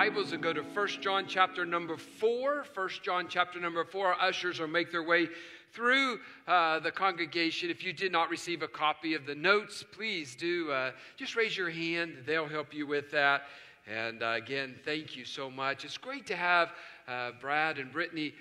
Bibles and go to 1 John chapter number 4. 1 John chapter number 4. Our ushers will make their way through uh, the congregation. If you did not receive a copy of the notes, please do uh, just raise your hand. They'll help you with that. And uh, again, thank you so much. It's great to have uh, Brad and Brittany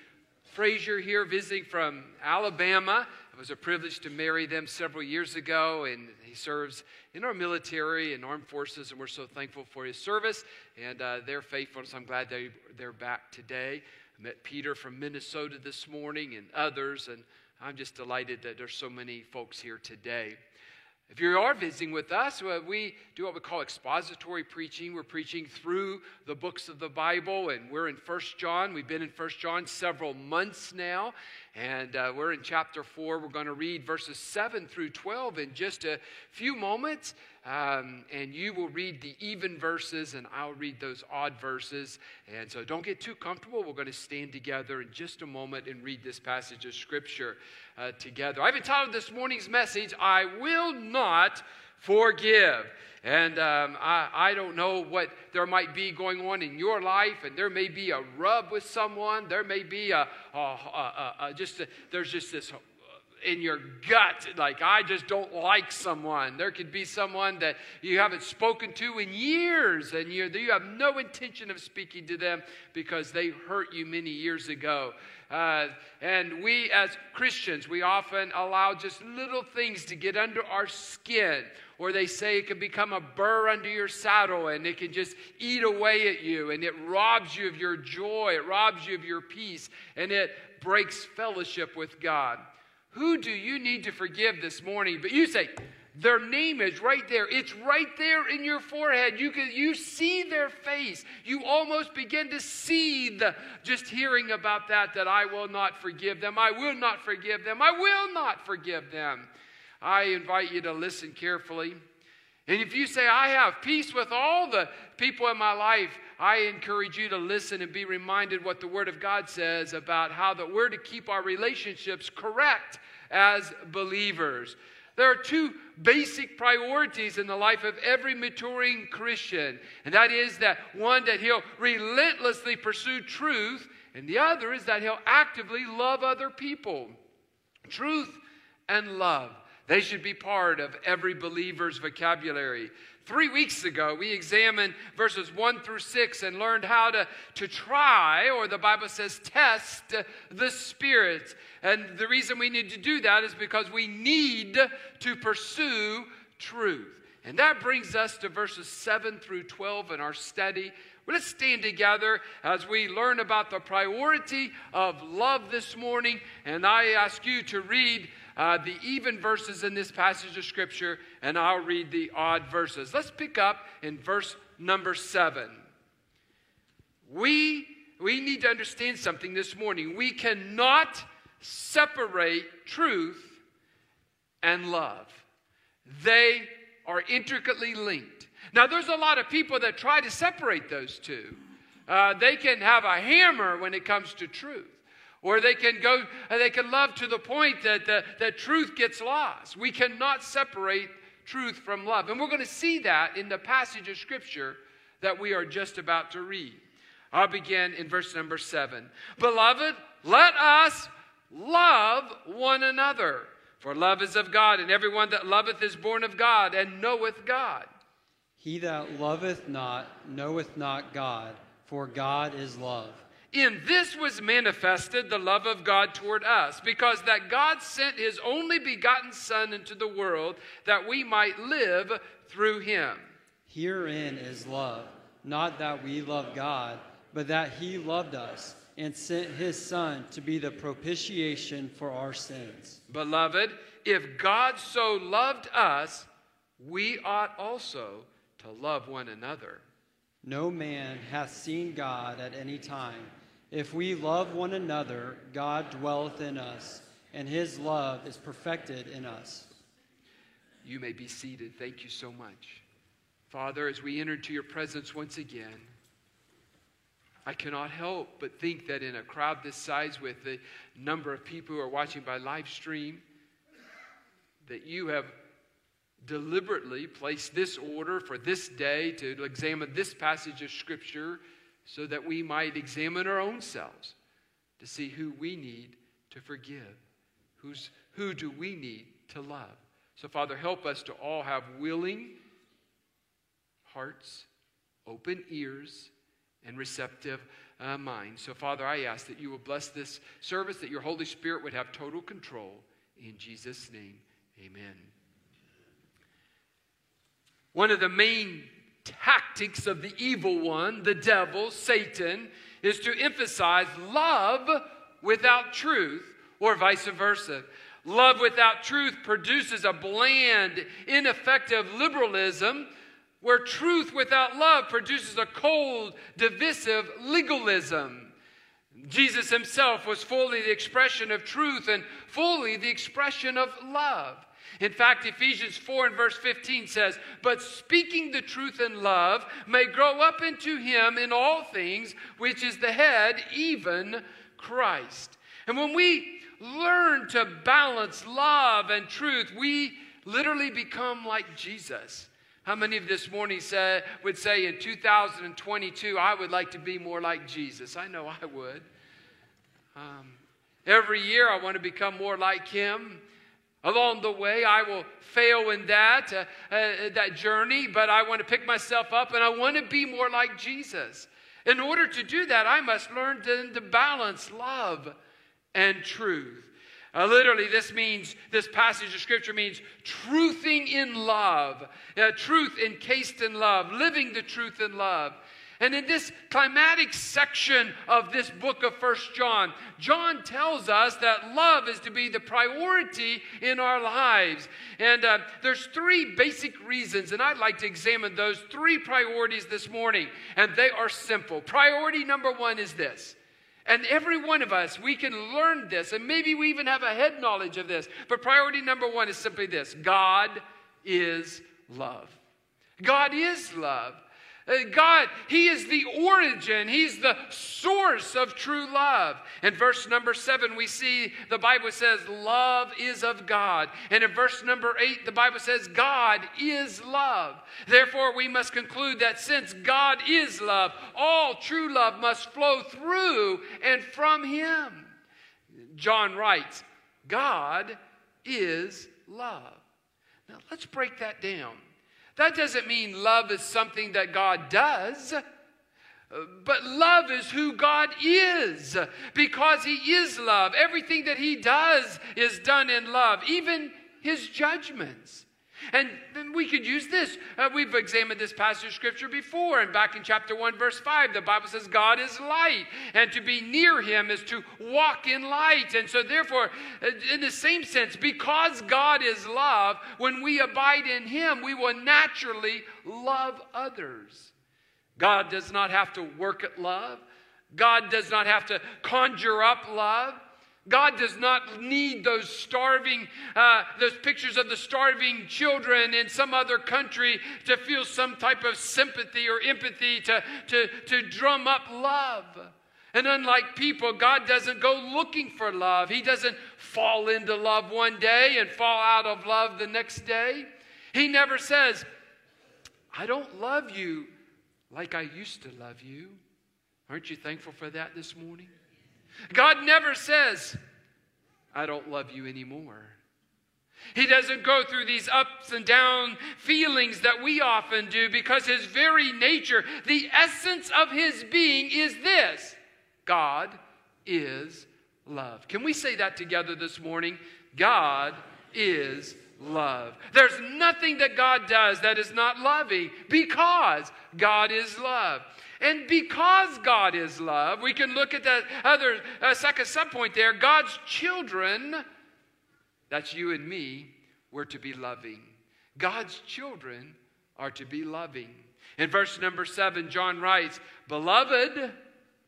Frazier here visiting from Alabama. It was a privilege to marry them several years ago, and he serves in our military and armed forces, and we're so thankful for his service and uh, their faithfulness. I'm glad they, they're back today. I met Peter from Minnesota this morning and others, and I'm just delighted that there's so many folks here today. If you are visiting with us, uh, we do what we call expository preaching. We're preaching through the books of the Bible, and we're in First John. We've been in First John several months now, and uh, we're in chapter 4. We're going to read verses 7 through 12 in just a few moments. Um, and you will read the even verses, and I'll read those odd verses. And so don't get too comfortable. We're going to stand together in just a moment and read this passage of Scripture uh, together. I've entitled this morning's message, I Will Not Forgive. And um, I, I, don't know what there might be going on in your life, and there may be a rub with someone. There may be a, a, a, a just there's just this in your gut, like I just don't like someone. There could be someone that you haven't spoken to in years, and you you have no intention of speaking to them because they hurt you many years ago. Uh, and we, as Christians, we often allow just little things to get under our skin. Or they say it can become a burr under your saddle and it can just eat away at you and it robs you of your joy, it robs you of your peace, and it breaks fellowship with God. Who do you need to forgive this morning? But you say, their name is right there. It's right there in your forehead. You can you see their face. You almost begin to see the just hearing about that that I will not forgive them. I will not forgive them. I will not forgive them. I invite you to listen carefully. And if you say, I have peace with all the people in my life, I encourage you to listen and be reminded what the Word of God says about how that we're to keep our relationships correct as believers. There are two basic priorities in the life of every maturing Christian, and that is that one, that he'll relentlessly pursue truth, and the other is that he'll actively love other people. Truth and love. They should be part of every believer's vocabulary. Three weeks ago, we examined verses 1 through 6 and learned how to, to try, or the Bible says, test the spirits. And the reason we need to do that is because we need to pursue truth. And that brings us to verses 7 through 12 in our study. Let's stand together as we learn about the priority of love this morning. And I ask you to read uh, the even verses in this passage of Scripture, and I'll read the odd verses. Let's pick up in verse number 7. We, we need to understand something this morning. We cannot separate truth and love, they are intricately linked. Now, there's a lot of people that try to separate those two. Uh, they can have a hammer when it comes to truth. Or they can go, they can love to the point that, the, that truth gets lost. We cannot separate truth from love. And we're going to see that in the passage of Scripture that we are just about to read. I'll begin in verse number seven. Beloved, let us love one another. For love is of God, and everyone that loveth is born of God and knoweth God. He that loveth not knoweth not God, for God is love. In this was manifested the love of God toward us, because that God sent his only begotten Son into the world that we might live through him. Herein is love, not that we love God, but that he loved us and sent his Son to be the propitiation for our sins. Beloved, if God so loved us, we ought also to love one another. No man hath seen God at any time. If we love one another, God dwelleth in us, and his love is perfected in us. You may be seated. Thank you so much. Father, as we enter into your presence once again, I cannot help but think that in a crowd this size, with the number of people who are watching by live stream, that you have deliberately placed this order for this day to examine this passage of Scripture so that we might examine our own selves to see who we need to forgive. Who's, who do we need to love? So, Father, help us to all have willing hearts, open ears, and receptive uh, minds. So, Father, I ask that you will bless this service, that your Holy Spirit would have total control. In Jesus' name, amen. One of the main tactics of the evil one, the devil, Satan, is to emphasize love without truth or vice versa. Love without truth produces a bland, ineffective liberalism, where truth without love produces a cold, divisive legalism. Jesus himself was fully the expression of truth and fully the expression of love. In fact, Ephesians 4 and verse 15 says, But speaking the truth in love may grow up into him in all things, which is the head, even Christ. And when we learn to balance love and truth, we literally become like Jesus. How many of this morning say, would say in 2022, I would like to be more like Jesus? I know I would. Um, every year, I want to become more like him. Along the way, I will fail in that, uh, uh, that journey, but I want to pick myself up and I want to be more like Jesus. In order to do that, I must learn to, to balance love and truth. Uh, literally, this means, this passage of scripture means truthing in love, uh, truth encased in love, living the truth in love. And in this climatic section of this book of First John, John tells us that love is to be the priority in our lives. And uh, there's three basic reasons, and I'd like to examine those three priorities this morning. And they are simple. Priority number one is this. And every one of us, we can learn this, and maybe we even have a head knowledge of this. But priority number one is simply this God is love. God is love. Uh, God, He is the origin, He's the source of true love. In verse number seven, we see the Bible says, Love is of God. And in verse number eight, the Bible says, God is love. Therefore, we must conclude that since God is love, all true love must flow through and from Him. John writes, God is love. Now, let's break that down. That doesn't mean love is something that God does. But love is who God is because He is love. Everything that He does is done in love, even His judgments. And then we could use this. Uh, we've examined this passage of scripture before, and back in chapter 1, verse 5, the Bible says God is light, and to be near him is to walk in light. And so, therefore, uh, in the same sense, because God is love, when we abide in him, we will naturally love others. God does not have to work at love, God does not have to conjure up love. God does not need those starving, uh, those pictures of the starving children in some other country to feel some type of sympathy or empathy to, to, to drum up love. And unlike people, God doesn't go looking for love. He doesn't fall into love one day and fall out of love the next day. He never says, I don't love you like I used to love you. Aren't you thankful for that this morning? God never says, I don't love you anymore. He doesn't go through these ups and down feelings that we often do because his very nature, the essence of his being is this God is love. Can we say that together this morning? God is love. There's nothing that God does that is not loving because God is love. And because God is love, we can look at that other uh, second subpoint there. God's children, that's you and me, we're to be loving. God's children are to be loving. In verse number seven, John writes, Beloved,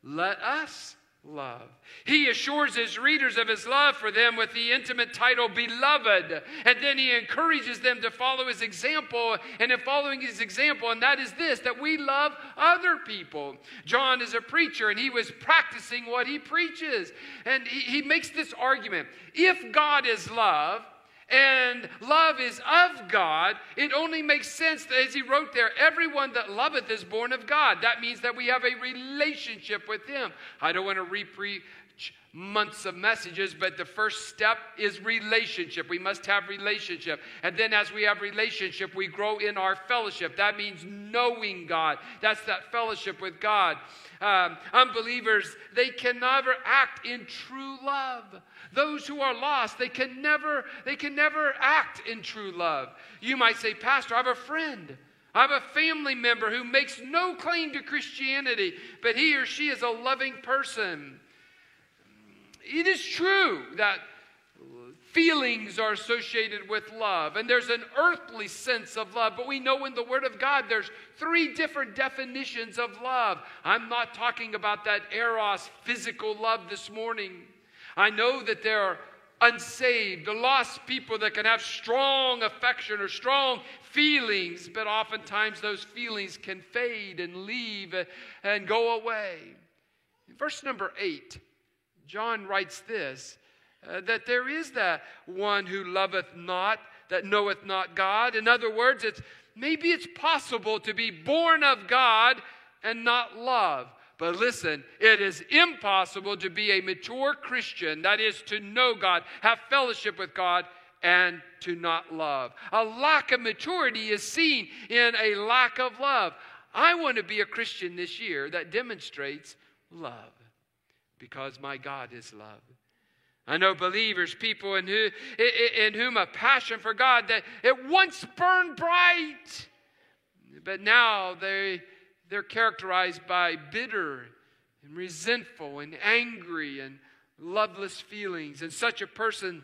let us love. He assures his readers of his love for them with the intimate title, Beloved. And then he encourages them to follow his example. And in following his example, and that is this that we love other people. John is a preacher and he was practicing what he preaches. And he, he makes this argument if God is love, and love is of God, it only makes sense that, as he wrote there, everyone that loveth is born of God. That means that we have a relationship with him. I don't want to repreach months of messages, but the first step is relationship. We must have relationship. And then as we have relationship, we grow in our fellowship. That means knowing God. That's that fellowship with God. Um, unbelievers, they can never act in true love. Those who are lost, they can never, they can never act in true love. You might say, Pastor, I have a friend. I have a family member who makes no claim to Christianity, but he or she is a loving person. It is true that feelings are associated with love, and there's an earthly sense of love, but we know in the Word of God there's three different definitions of love. I'm not talking about that eros physical love this morning. I know that there are unsaved, lost people that can have strong affection or strong feelings, but oftentimes those feelings can fade and leave and go away. Verse number eight, John writes this uh, that there is that one who loveth not, that knoweth not God. In other words, it's maybe it's possible to be born of God and not love. But listen, it is impossible to be a mature Christian, that is, to know God, have fellowship with God, and to not love. A lack of maturity is seen in a lack of love. I want to be a Christian this year that demonstrates love because my God is love. I know believers, people in, who, in whom a passion for God that it once burned bright, but now they they're characterized by bitter and resentful and angry and loveless feelings. And such a person,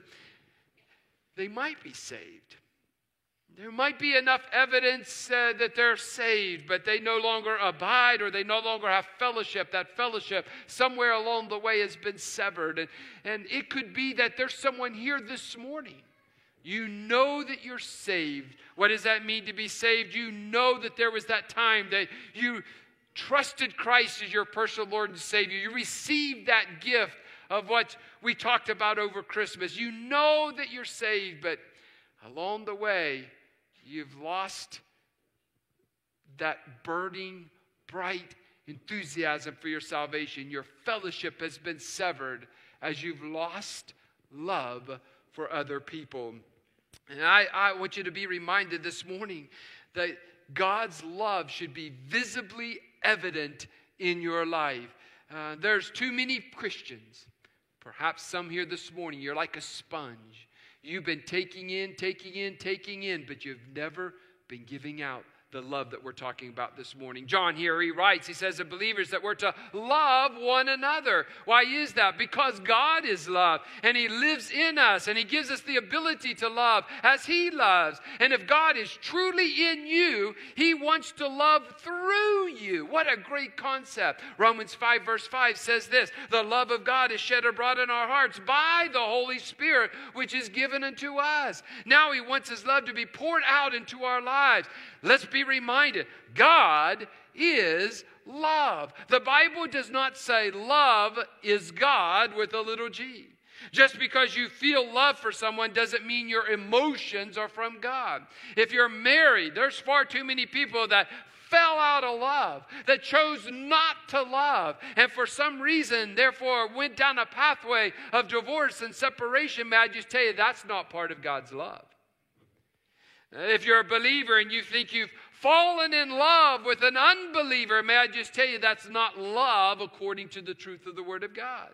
they might be saved. There might be enough evidence uh, that they're saved, but they no longer abide or they no longer have fellowship. That fellowship somewhere along the way has been severed. And, and it could be that there's someone here this morning you know that you're saved. What does that mean to be saved? You know that there was that time that you trusted Christ as your personal Lord and Savior. You received that gift of what we talked about over Christmas. You know that you're saved, but along the way, you've lost that burning, bright enthusiasm for your salvation. Your fellowship has been severed as you've lost love for other people. And I, I want you to be reminded this morning that God's love should be visibly evident in your life. Uh, there's too many Christians, perhaps some here this morning, you're like a sponge. You've been taking in, taking in, taking in, but you've never been giving out the love that we're talking about this morning. John here, he writes, he says to believers that we're to love one another. Why is that? Because God is love and he lives in us and he gives us the ability to love as he loves. And if God is truly in you, he wants to love through you. What a great concept. Romans 5, verse 5 says this The love of God is shed abroad in our hearts by the Holy Spirit, which is given unto us. Now he wants his love to be poured out into our lives. Let's be reminded God is love. The Bible does not say love is God with a little g. Just because you feel love for someone doesn't mean your emotions are from God. If you're married, there's far too many people that fell out of love, that chose not to love, and for some reason, therefore, went down a pathway of divorce and separation. May I just tell you, that's not part of God's love. If you're a believer and you think you've fallen in love with an unbeliever, may I just tell you that's not love according to the truth of the Word of God.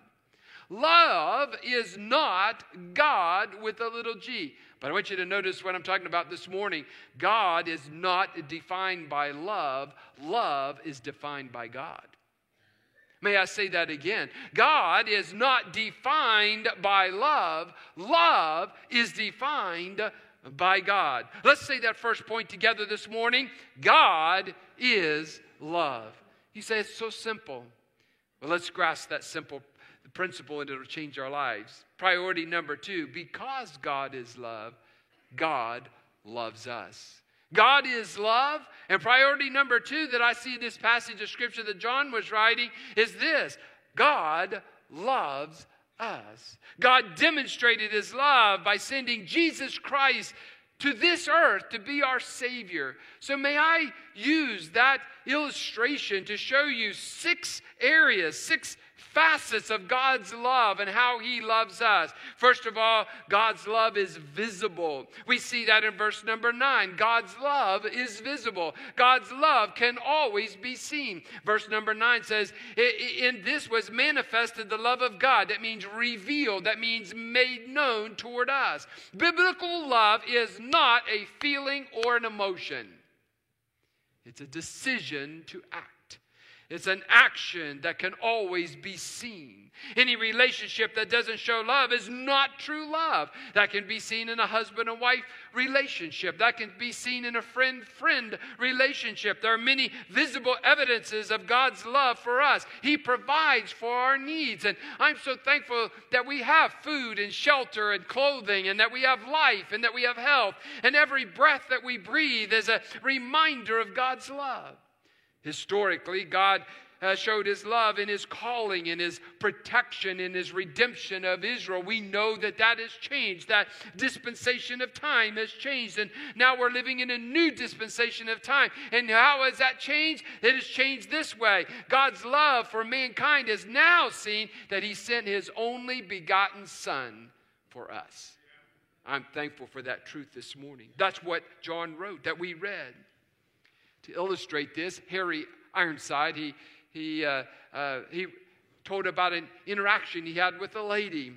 Love is not God with a little g. But I want you to notice what I'm talking about this morning. God is not defined by love, love is defined by God. May I say that again? God is not defined by love, love is defined by God. Let's say that first point together this morning. God is love. You say it's so simple. Well, let's grasp that simple principle and it'll change our lives. Priority number two because God is love, God loves us. God is love. And priority number two that I see in this passage of scripture that John was writing is this God loves us. God demonstrated his love by sending Jesus Christ to this earth to be our Savior. So, may I use that illustration to show you six areas, six facets of God's love and how He loves us. First of all, God's love is visible. We see that in verse number nine. God's love is visible. God's love can always be seen. Verse number nine says, In this was manifested the love of God. That means revealed, that means made known toward us. Biblical love is not a feeling or an emotion, it's a decision to act. It's an action that can always be seen. Any relationship that doesn't show love is not true love. That can be seen in a husband and wife relationship. That can be seen in a friend friend relationship. There are many visible evidences of God's love for us. He provides for our needs. And I'm so thankful that we have food and shelter and clothing and that we have life and that we have health. And every breath that we breathe is a reminder of God's love. Historically, God uh, showed his love in his calling, in his protection, in his redemption of Israel. We know that that has changed. That dispensation of time has changed. And now we're living in a new dispensation of time. And how has that changed? It has changed this way God's love for mankind is now seen that he sent his only begotten Son for us. I'm thankful for that truth this morning. That's what John wrote, that we read. To illustrate this, Harry Ironside, he, he, uh, uh, he told about an interaction he had with a lady.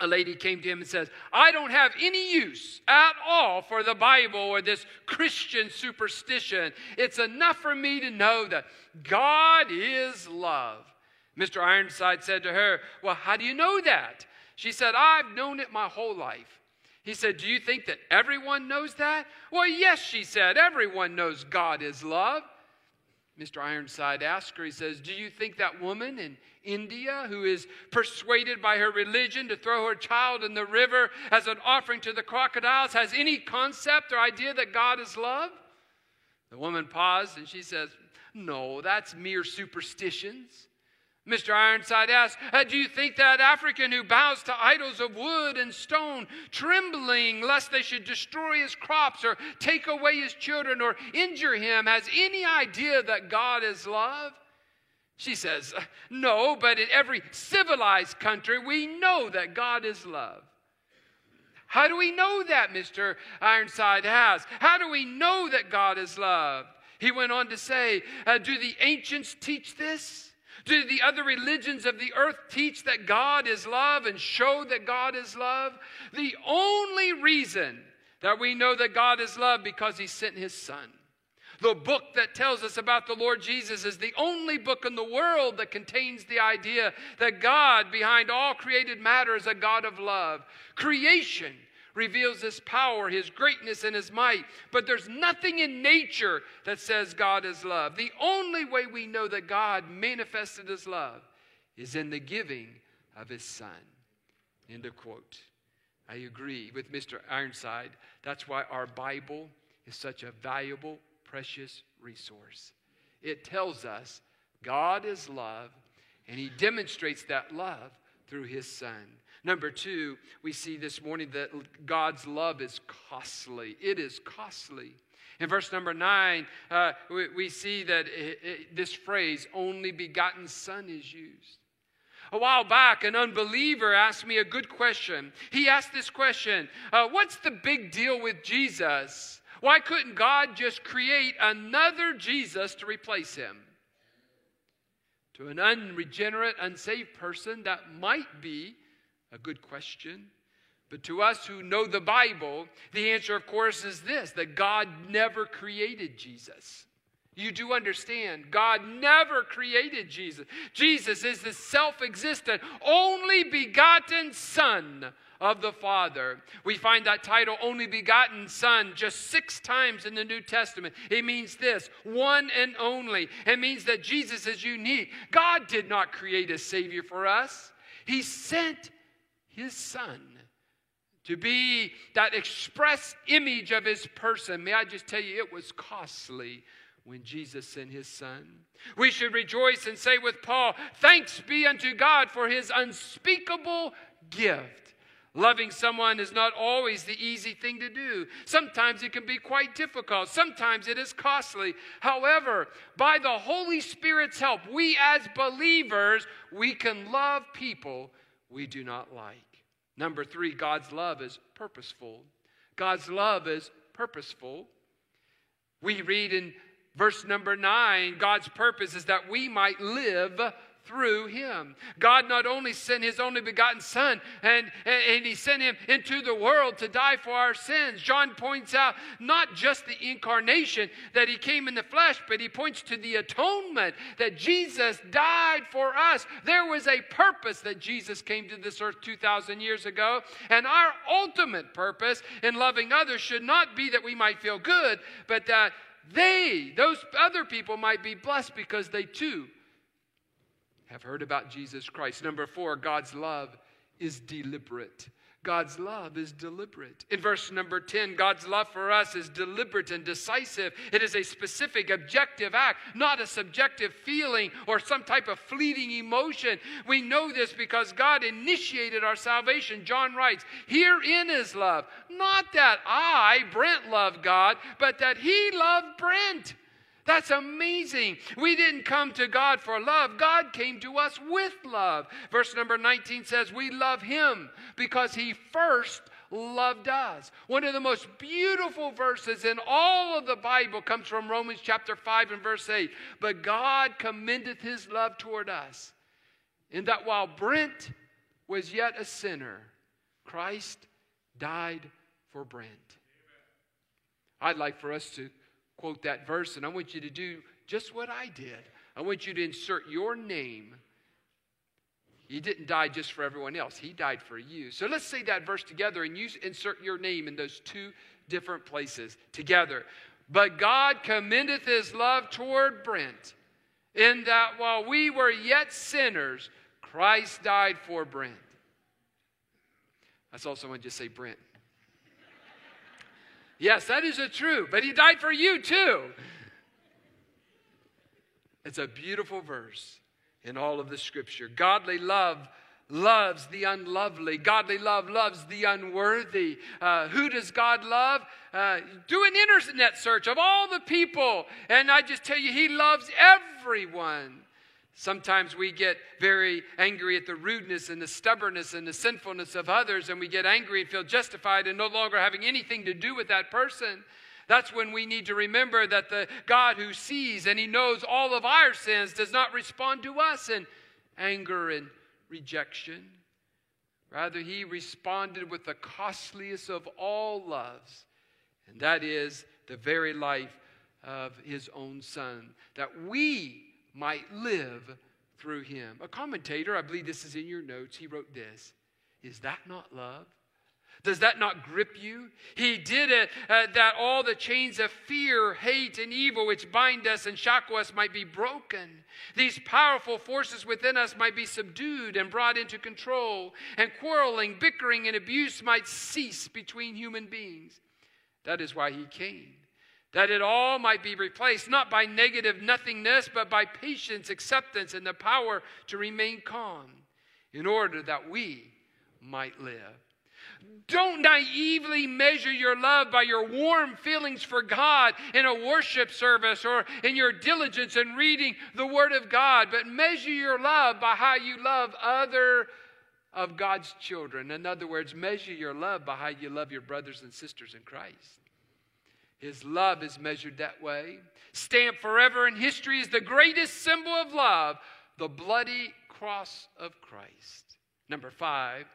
A lady came to him and says, I don't have any use at all for the Bible or this Christian superstition. It's enough for me to know that God is love. Mr. Ironside said to her, Well, how do you know that? She said, I've known it my whole life. He said, Do you think that everyone knows that? Well, yes, she said, everyone knows God is love. Mr. Ironside asked her, he says, Do you think that woman in India who is persuaded by her religion to throw her child in the river as an offering to the crocodiles has any concept or idea that God is love? The woman paused and she says, No, that's mere superstitions. Mr. Ironside asked, uh, Do you think that African who bows to idols of wood and stone, trembling lest they should destroy his crops or take away his children or injure him, has any idea that God is love? She says, No, but in every civilized country, we know that God is love. How do we know that, Mr. Ironside asked? How do we know that God is love? He went on to say, uh, Do the ancients teach this? Do the other religions of the earth teach that God is love and show that God is love? The only reason that we know that God is love because he sent his son. The book that tells us about the Lord Jesus is the only book in the world that contains the idea that God, behind all created matter, is a God of love. Creation reveals his power, his greatness, and his might. But there's nothing in nature that says God is love. The only way we know that God manifested his love is in the giving of his son. End of quote. I agree with Mr. Ironside. That's why our Bible is such a valuable, precious resource. It tells us God is love, and he demonstrates that love through his son. Number two, we see this morning that God's love is costly. It is costly. In verse number nine, uh, we, we, see that it, it, this phrase, only begotten Son, is used. A while back, an unbeliever asked me a good question. He asked this question uh, What's the big deal with Jesus? Why couldn't God just create another Jesus to replace him? To an unregenerate, unsaved person, that might be a good question. But to us who know the Bible, the answer, of course, is this that God never created Jesus. You do understand, God never created Jesus. Jesus is the self existent, only begotten Son of the Father. We find that title, only begotten Son, just six times in the New Testament. It means this one and only. It means that Jesus is unique. God did not create a Savior for us, He sent His Son to be that express image of His person. May I just tell you, it was costly when Jesus sent his son. We should rejoice and say with Paul, Thanks be unto God for his unspeakable gift. Loving someone is not always the easy thing to do. Sometimes it can be quite difficult. Sometimes it is costly. However, by the Holy Spirit's help, we as believers, we can love people we do not like. Number three, God's love is purposeful. God's love is purposeful. We read in Verse number nine God's purpose is that we might live through him. God not only sent his only begotten Son, and, and he sent him into the world to die for our sins. John points out not just the incarnation that he came in the flesh, but he points to the atonement that Jesus died for us. There was a purpose that Jesus came to this earth 2,000 years ago, and our ultimate purpose in loving others should not be that we might feel good, but that they, those other people, might be blessed because they too have heard about Jesus Christ. Number four, God's love is deliberate. God's love is deliberate. In verse number 10, God's love for us is deliberate and decisive. It is a specific, objective act, not a subjective feeling or some type of fleeting emotion. We know this because God initiated our salvation. John writes, Herein is love. Not that I, Brent, love God, but that He loved Brent. That's amazing. We didn't come to God for love, God came to us with love. Verse number 19 says, We love Him because He first loved us. One of the most beautiful verses in all of the Bible comes from Romans chapter 5 and verse 8. But God commendeth His love toward us, in that while Brent was yet a sinner, Christ died for Brent. I'd like for us to quote that verse, and I want you to do just what I did. I want you to insert your name. He didn't die just for everyone else, He died for you. So let's say that verse together, and you insert your name in those two different places together. But God commendeth His love toward Brent, in that while we were yet sinners, Christ died for Brent. I saw someone just say Brent. Yes, that is a true, but he died for you too. It's a beautiful verse in all of the scripture. Godly love loves the unlovely. Godly love loves the unworthy. Uh, who does God love? Uh, do an internet search of all the people, and I just tell you, He loves everyone. Sometimes we get very angry at the rudeness and the stubbornness and the sinfulness of others, and we get angry and feel justified in no longer having anything to do with that person. That's when we need to remember that the God who sees and He knows all of our sins does not respond to us in anger and rejection. Rather, He responded with the costliest of all loves, and that is the very life of His own Son, that we might live through him. A commentator, I believe this is in your notes, he wrote this Is that not love? Does that not grip you? He did it uh, that all the chains of fear, hate, and evil which bind us and shackle us might be broken. These powerful forces within us might be subdued and brought into control, and quarreling, bickering, and abuse might cease between human beings. That is why he came that it all might be replaced, not by negative nothingness, but by patience, acceptance, and the power to remain calm, in order that we might live. Don't naively measure your love by your warm feelings for God in a worship service or in your diligence in reading the Word of God, but measure your love by how you love other of God's children. In other words, measure your love by how you love your brothers and sisters in Christ. His love is measured that way. Stamped forever in history is the greatest symbol of love, the bloody cross of Christ. Number five,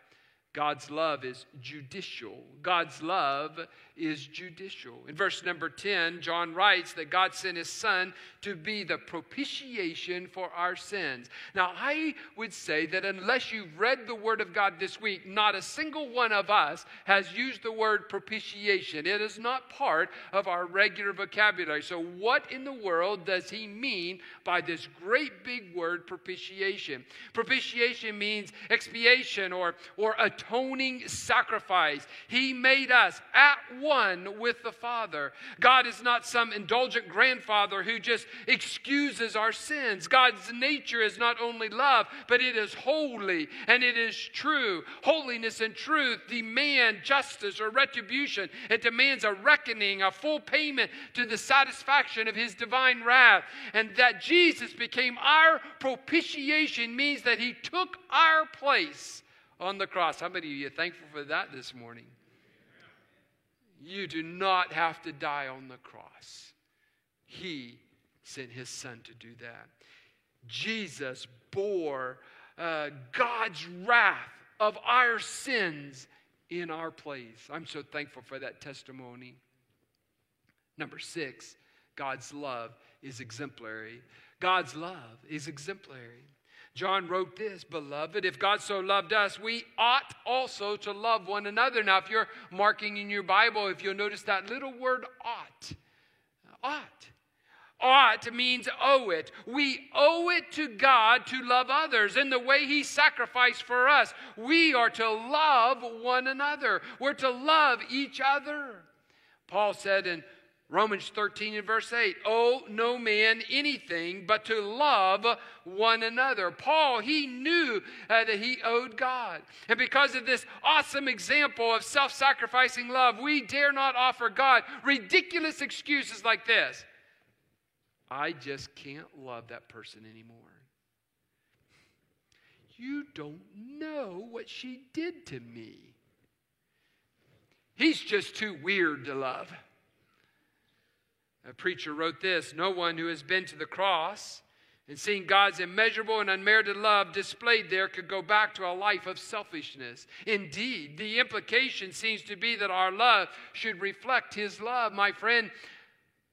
God's love is judicial. God's love is judicial. In verse number 10, John writes that God sent his son to be the propitiation for our sins. Now, I would say that unless you've read the word of God this week, not a single one of us has used the word propitiation. It is not part of our regular vocabulary. So, what in the world does he mean by this great big word propitiation? Propitiation means expiation or, or atoning sacrifice. He made us at one with the Father. God is not some indulgent grandfather who just excuses our sins. God's nature is not only love, but it is holy and it is true. Holiness and truth demand justice or retribution. It demands a reckoning, a full payment to the satisfaction of his divine wrath. And that Jesus became our propitiation means that he took our place on the cross. How many of you are thankful for that this morning? You do not have to die on the cross. He sent his son to do that. Jesus bore uh, God's wrath of our sins in our place. I'm so thankful for that testimony. Number six, God's love is exemplary. God's love is exemplary. John wrote this, Beloved, if God so loved us, we ought also to love one another. Now, if you're marking in your Bible, if you'll notice that little word ought, ought. Ought means owe it. We owe it to God to love others in the way He sacrificed for us. We are to love one another. We're to love each other. Paul said in Romans 13 and verse 8, owe no man anything but to love one another. Paul, he knew uh, that he owed God. And because of this awesome example of self sacrificing love, we dare not offer God ridiculous excuses like this I just can't love that person anymore. You don't know what she did to me. He's just too weird to love. A preacher wrote this No one who has been to the cross and seen God's immeasurable and unmerited love displayed there could go back to a life of selfishness. Indeed, the implication seems to be that our love should reflect His love. My friend,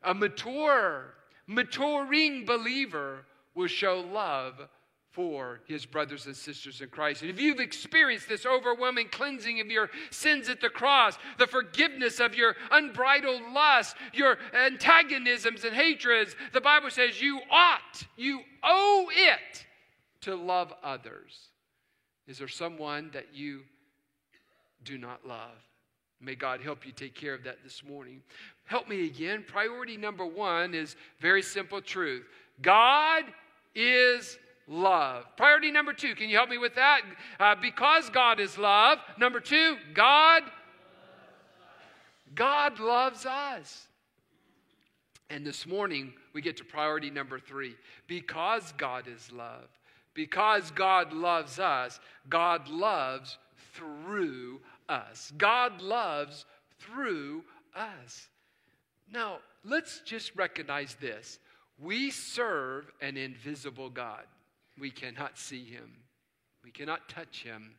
a mature, maturing believer will show love for his brothers and sisters in Christ. And if you've experienced this overwhelming cleansing of your sins at the cross, the forgiveness of your unbridled lust, your antagonisms and hatreds, the Bible says you ought, you owe it to love others. Is there someone that you do not love? May God help you take care of that this morning. Help me again. Priority number one is very simple truth God is love. Priority number two, can you help me with that? Uh, because God is love. Number two, God, God loves us. And this morning we get to priority number three. Because God is love, because God loves us, God loves through us. God loves through us. Now, let's just recognize this. We serve an invisible God. We cannot see him, we cannot touch him.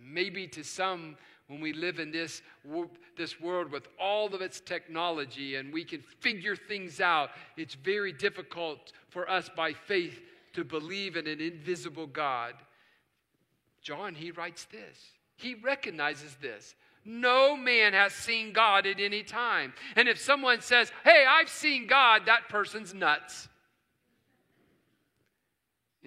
Maybe to some, when we live in this, this world with all of its technology and we can figure things out, it's very difficult for us by faith to believe in an invisible God. John, he writes this. He recognizes this. No man has seen God at any time. And if someone says, Hey, I've seen God, that person's nuts.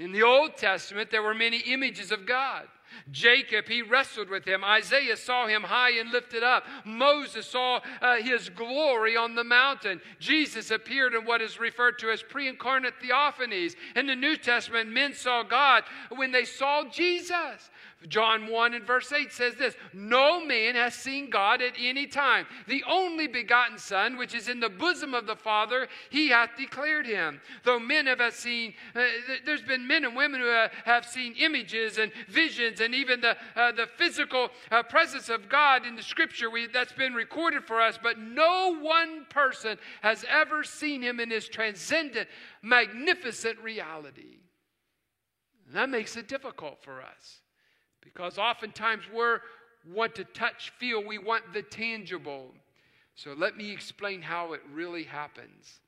In the Old Testament, there were many images of God. Jacob, he wrestled with him. Isaiah saw him high and lifted up. Moses saw uh, his glory on the mountain. Jesus appeared in what is referred to as pre incarnate theophanies. In the New Testament, men saw God when they saw Jesus. John 1 and verse 8 says this No man has seen God at any time. The only begotten Son, which is in the bosom of the Father, he hath declared him. Though men have seen, uh, there's been men and women who have seen images and visions and even the, uh, the physical uh, presence of God in the scripture we, that's been recorded for us, but no one person has ever seen him in his transcendent, magnificent reality. And that makes it difficult for us Because oftentimes we're want to touch, feel, we want the tangible. So let me explain how it really happens.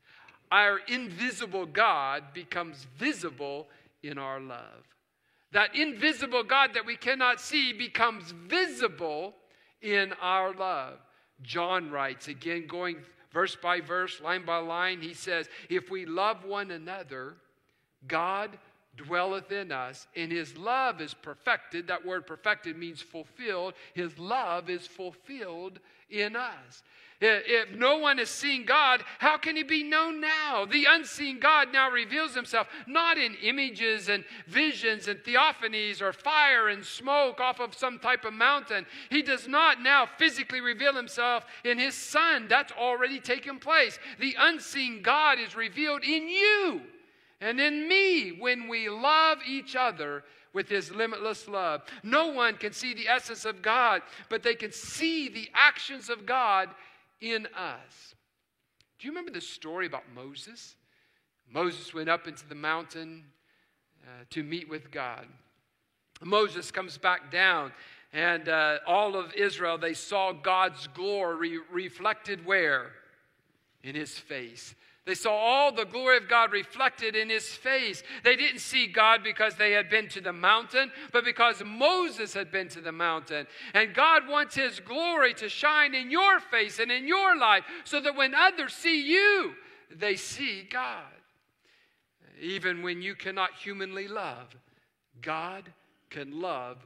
Our invisible God becomes visible in our love. That invisible God that we cannot see becomes visible in our love. John writes, again, going verse by verse, line by line, he says, If we love one another, God dwelleth in us, and his love is perfected. That word perfected means fulfilled. His love is fulfilled in us. If no one has seen God, how can he be known now? The unseen God now reveals himself not in images and visions and theophanies or fire and smoke off of some type of mountain. He does not now physically reveal himself in his Son. That's already taken place. The unseen God is revealed in you and in me when we love each other with his limitless love. No one can see the essence of God, but they can see the actions of God in us. Do you remember the story about Moses? Moses went up into the mountain uh, to meet with God. Moses comes back down, and uh, all of Israel, they saw God's glory reflected where? In his face. They saw all the glory of God reflected in his face. They didn't see God because they had been to the mountain, but because Moses had been to the mountain. And God wants his glory to shine in your face and in your life so that when others see you, they see God. Even when you cannot humanly love, God can love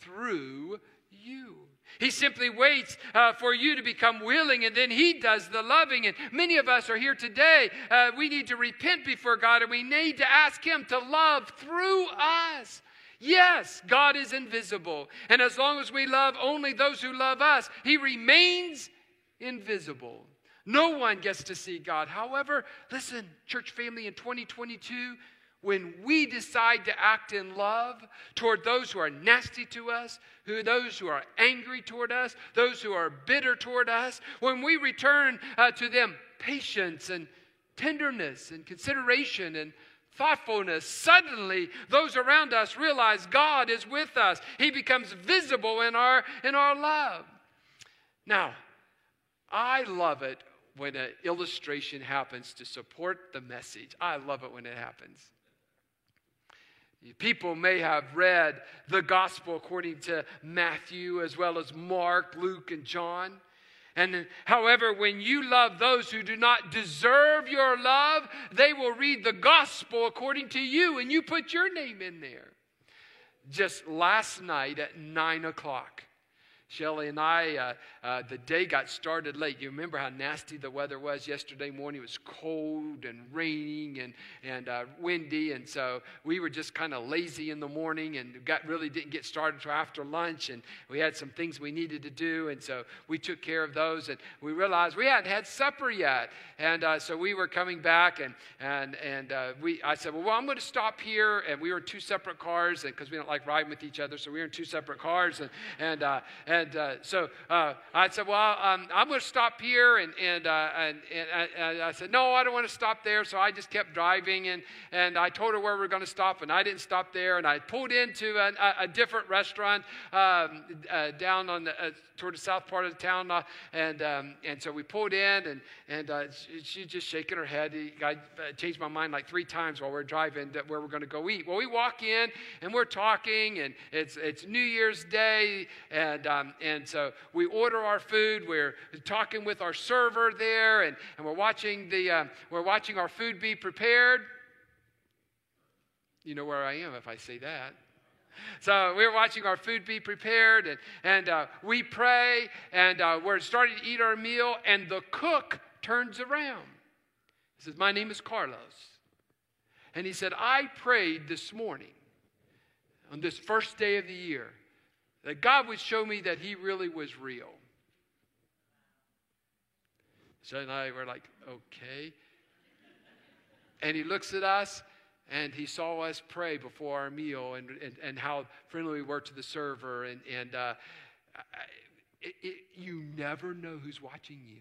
through you. He simply waits uh, for you to become willing and then He does the loving. And many of us are here today. Uh, we need to repent before God and we need to ask Him to love through us. Yes, God is invisible. And as long as we love only those who love us, He remains invisible. No one gets to see God. However, listen, church family, in 2022, when we decide to act in love toward those who are nasty to us, who those who are angry toward us, those who are bitter toward us, when we return uh, to them patience and tenderness and consideration and thoughtfulness, suddenly those around us realize God is with us. He becomes visible in our in our love. Now, I love it when an illustration happens to support the message. I love it when it happens. People may have read the gospel according to Matthew as well as Mark, Luke, and John. And however, when you love those who do not deserve your love, they will read the gospel according to you, and you put your name in there. Just last night at nine o'clock, Shelly and I, uh, uh, the day got started late. You remember how nasty the weather was yesterday morning? It was cold and raining and, and uh, windy. And so we were just kind of lazy in the morning and got, really didn't get started until after lunch. And we had some things we needed to do. And so we took care of those. And we realized we hadn't had supper yet. And uh, so we were coming back. And, and, and uh, we, I said, well, well I'm going to stop here. And we were in two separate cars because we don't like riding with each other. So we were in two separate cars. And, and, uh, and uh, so uh, I said, Well, um, I'm going to stop here. And, and, uh, and, and, and, I said, No, I don't want to stop there. So I just kept driving. And, and I told her where we were going to stop. And I didn't stop there. And I pulled into a, a different restaurant um, uh, down on the, uh, toward the south part of the town. Uh, and, um, and so we pulled in. And, and she, she's just shaking her head. I changed my mind like three times while we we're driving where we're going to go eat. Well, we walk in and we're talking. And it's, it's New Year's Day. And, um, and so we order our food. We're talking with our server there, and, and we're watching the uh, we're watching our food be prepared. You know where I am if I say that. So we're watching our food be prepared, and, and uh, we pray, and uh, we're starting to eat our meal, and the cook turns around. He says, My name is Carlos. And he said, I prayed this morning on this first day of the year that God would show me that He really was real. So and I were like, okay. And He looks at us and He saw us pray before our meal and, and, and how friendly we were to the server. And, and uh, it, it, you never know who's watching you.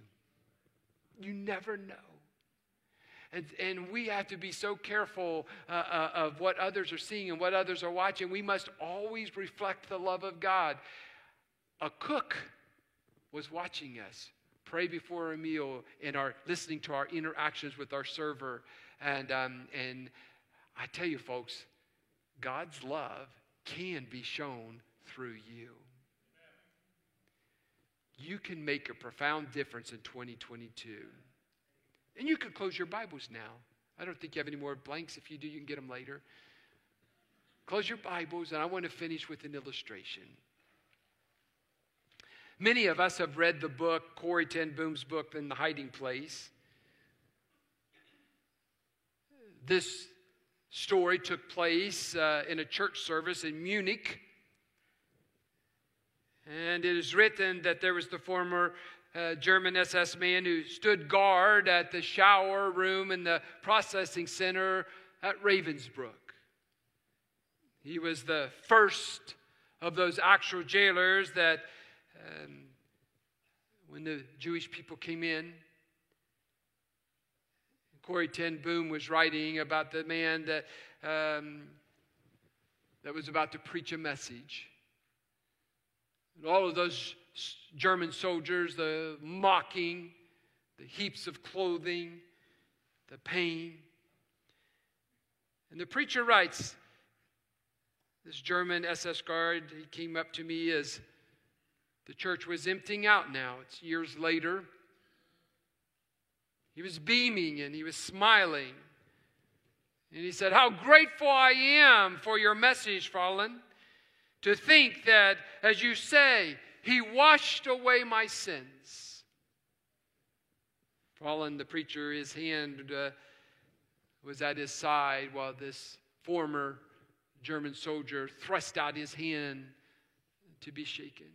You never know. And, and we have to be so careful uh, uh, of what others are seeing and what others are watching. We must always reflect the love of God. A cook was watching us pray before a meal and are listening to our interactions with our server. And, um, and I tell you, folks, God's love can be shown through you. You can make a profound difference in 2022. And you can close your Bibles now. I don't think you have any more blanks. If you do, you can get them later. Close your Bibles, and I want to finish with an illustration. Many of us have read the book, Corrie Ten Boom's book, In the Hiding Place. This story took place uh, in a church service in Munich. And it is written that there was the former uh, German SS man who stood guard at the shower room in the processing center at Ravensbrück. He was the first of those actual jailers that um, when the Jewish people came in, Corrie Ten Boom was writing about the man that, um, that was about to preach a message. And all of those German soldiers, the mocking, the heaps of clothing, the pain. And the preacher writes, this German SS guard, he came up to me as the church was emptying out now. It's years later. He was beaming and he was smiling. And he said, How grateful I am for your message, Fräulein. To think that, as you say, he washed away my sins. Fräulein, the preacher, his hand uh, was at his side while this former German soldier thrust out his hand to be shaken.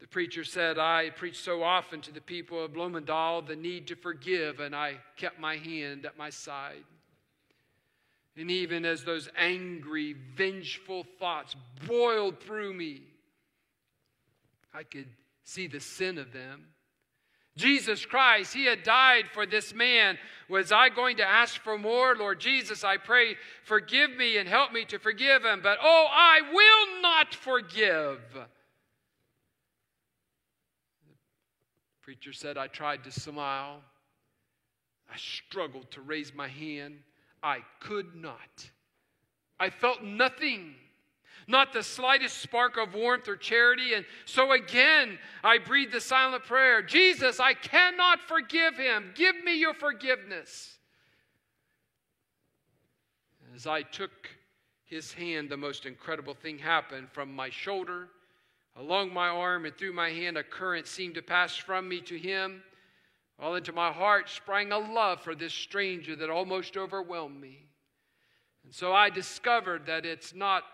The preacher said, I preached so often to the people of Bloemendaal the need to forgive, and I kept my hand at my side. And even as those angry, vengeful thoughts boiled through me, I could see the sin of them. Jesus Christ, He had died for this man. Was I going to ask for more? Lord Jesus, I pray, forgive me and help me to forgive him. But oh, I will not forgive. The Preacher said, I tried to smile. I struggled to raise my hand. I could not. I felt nothing, not the slightest spark of warmth or charity. And so again, I breathed the silent prayer Jesus, I cannot forgive him. Give me your forgiveness. As I took his hand, the most incredible thing happened from my shoulder Along my arm and through my hand, a current seemed to pass from me to him, while into my heart sprang a love for this stranger that almost overwhelmed me. And so I discovered that it's not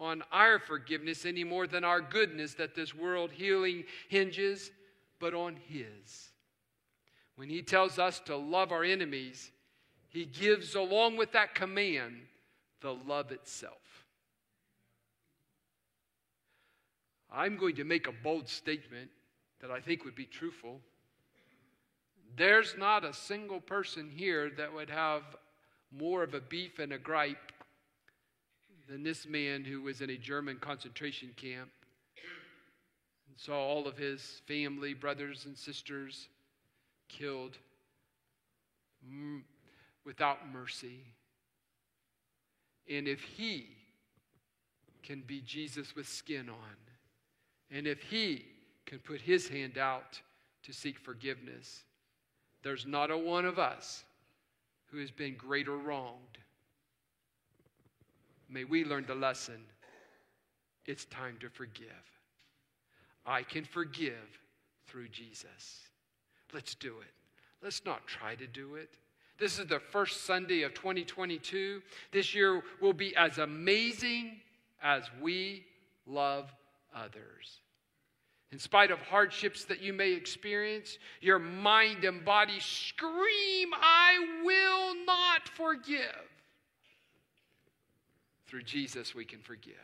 on our forgiveness any more than our goodness that this world healing hinges, but on His. When He tells us to love our enemies, He gives, along with that command, the love itself. I'm going to make a bold statement that I think would be truthful. There's not a single person here that would have more of a beef and a gripe than this man who was in a German concentration camp and saw all of his family, brothers, and sisters killed without mercy. And if he can be Jesus with skin on, and if he can put his hand out to seek forgiveness, there's not a one of us who has been greater wronged. May we learn the lesson. It's time to forgive. I can forgive through Jesus. Let's do it. Let's not try to do it. This is the first Sunday of 2022. This year will be as amazing as we love others. In spite of hardships that you may experience, your mind and body scream, I will not forgive. Through Jesus, we can forgive.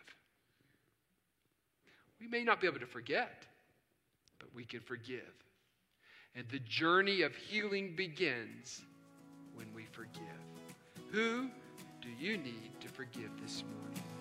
We may not be able to forget, but we can forgive. And the journey of healing begins when we forgive. Who do you need to forgive this morning?